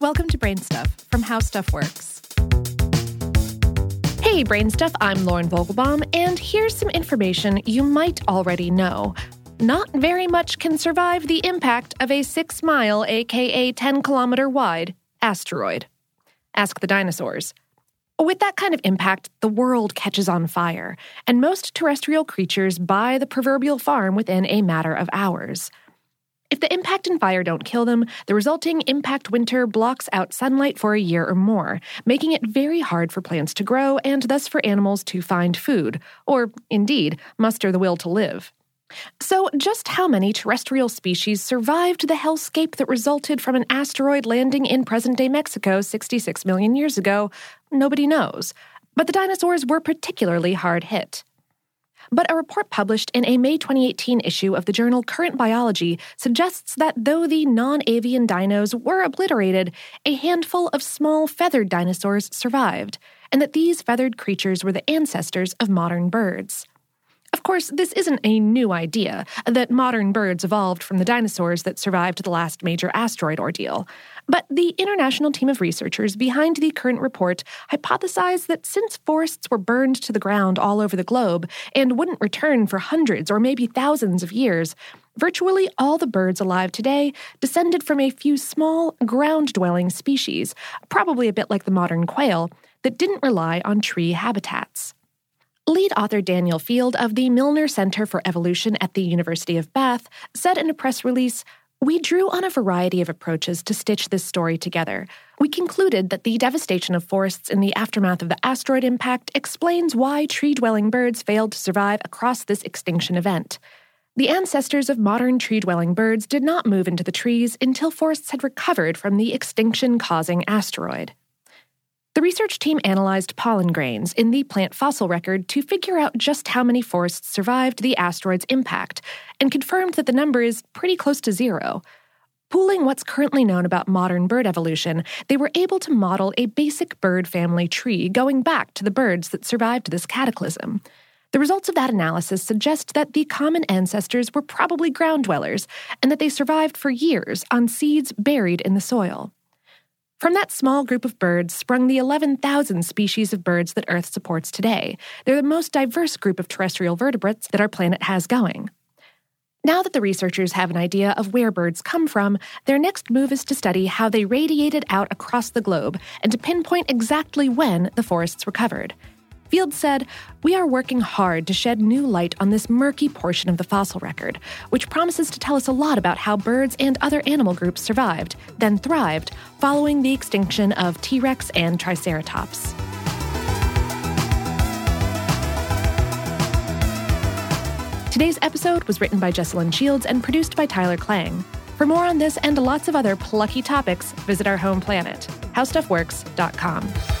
Welcome to Brain Stuff from How Stuff Works. Hey, Brain Stuff, I'm Lauren Vogelbaum, and here's some information you might already know. Not very much can survive the impact of a six mile, aka 10 kilometer wide, asteroid. Ask the dinosaurs. With that kind of impact, the world catches on fire, and most terrestrial creatures buy the proverbial farm within a matter of hours. If the impact and fire don't kill them, the resulting impact winter blocks out sunlight for a year or more, making it very hard for plants to grow and thus for animals to find food, or, indeed, muster the will to live. So, just how many terrestrial species survived the hellscape that resulted from an asteroid landing in present day Mexico 66 million years ago, nobody knows. But the dinosaurs were particularly hard hit. But a report published in a May 2018 issue of the journal Current Biology suggests that though the non avian dinos were obliterated, a handful of small feathered dinosaurs survived, and that these feathered creatures were the ancestors of modern birds. Of course, this isn't a new idea that modern birds evolved from the dinosaurs that survived the last major asteroid ordeal. But the international team of researchers behind the current report hypothesized that since forests were burned to the ground all over the globe and wouldn't return for hundreds or maybe thousands of years, virtually all the birds alive today descended from a few small, ground dwelling species, probably a bit like the modern quail, that didn't rely on tree habitats. Lead author Daniel Field of the Milner Center for Evolution at the University of Bath said in a press release We drew on a variety of approaches to stitch this story together. We concluded that the devastation of forests in the aftermath of the asteroid impact explains why tree dwelling birds failed to survive across this extinction event. The ancestors of modern tree dwelling birds did not move into the trees until forests had recovered from the extinction causing asteroid. The research team analyzed pollen grains in the plant fossil record to figure out just how many forests survived the asteroid's impact and confirmed that the number is pretty close to zero. Pooling what's currently known about modern bird evolution, they were able to model a basic bird family tree going back to the birds that survived this cataclysm. The results of that analysis suggest that the common ancestors were probably ground dwellers and that they survived for years on seeds buried in the soil. From that small group of birds sprung the 11,000 species of birds that Earth supports today. They're the most diverse group of terrestrial vertebrates that our planet has going. Now that the researchers have an idea of where birds come from, their next move is to study how they radiated out across the globe and to pinpoint exactly when the forests recovered. Field said, We are working hard to shed new light on this murky portion of the fossil record, which promises to tell us a lot about how birds and other animal groups survived, then thrived, following the extinction of T. rex and Triceratops. Today's episode was written by Jesslyn Shields and produced by Tyler Klang. For more on this and lots of other plucky topics, visit our home planet, howstuffworks.com.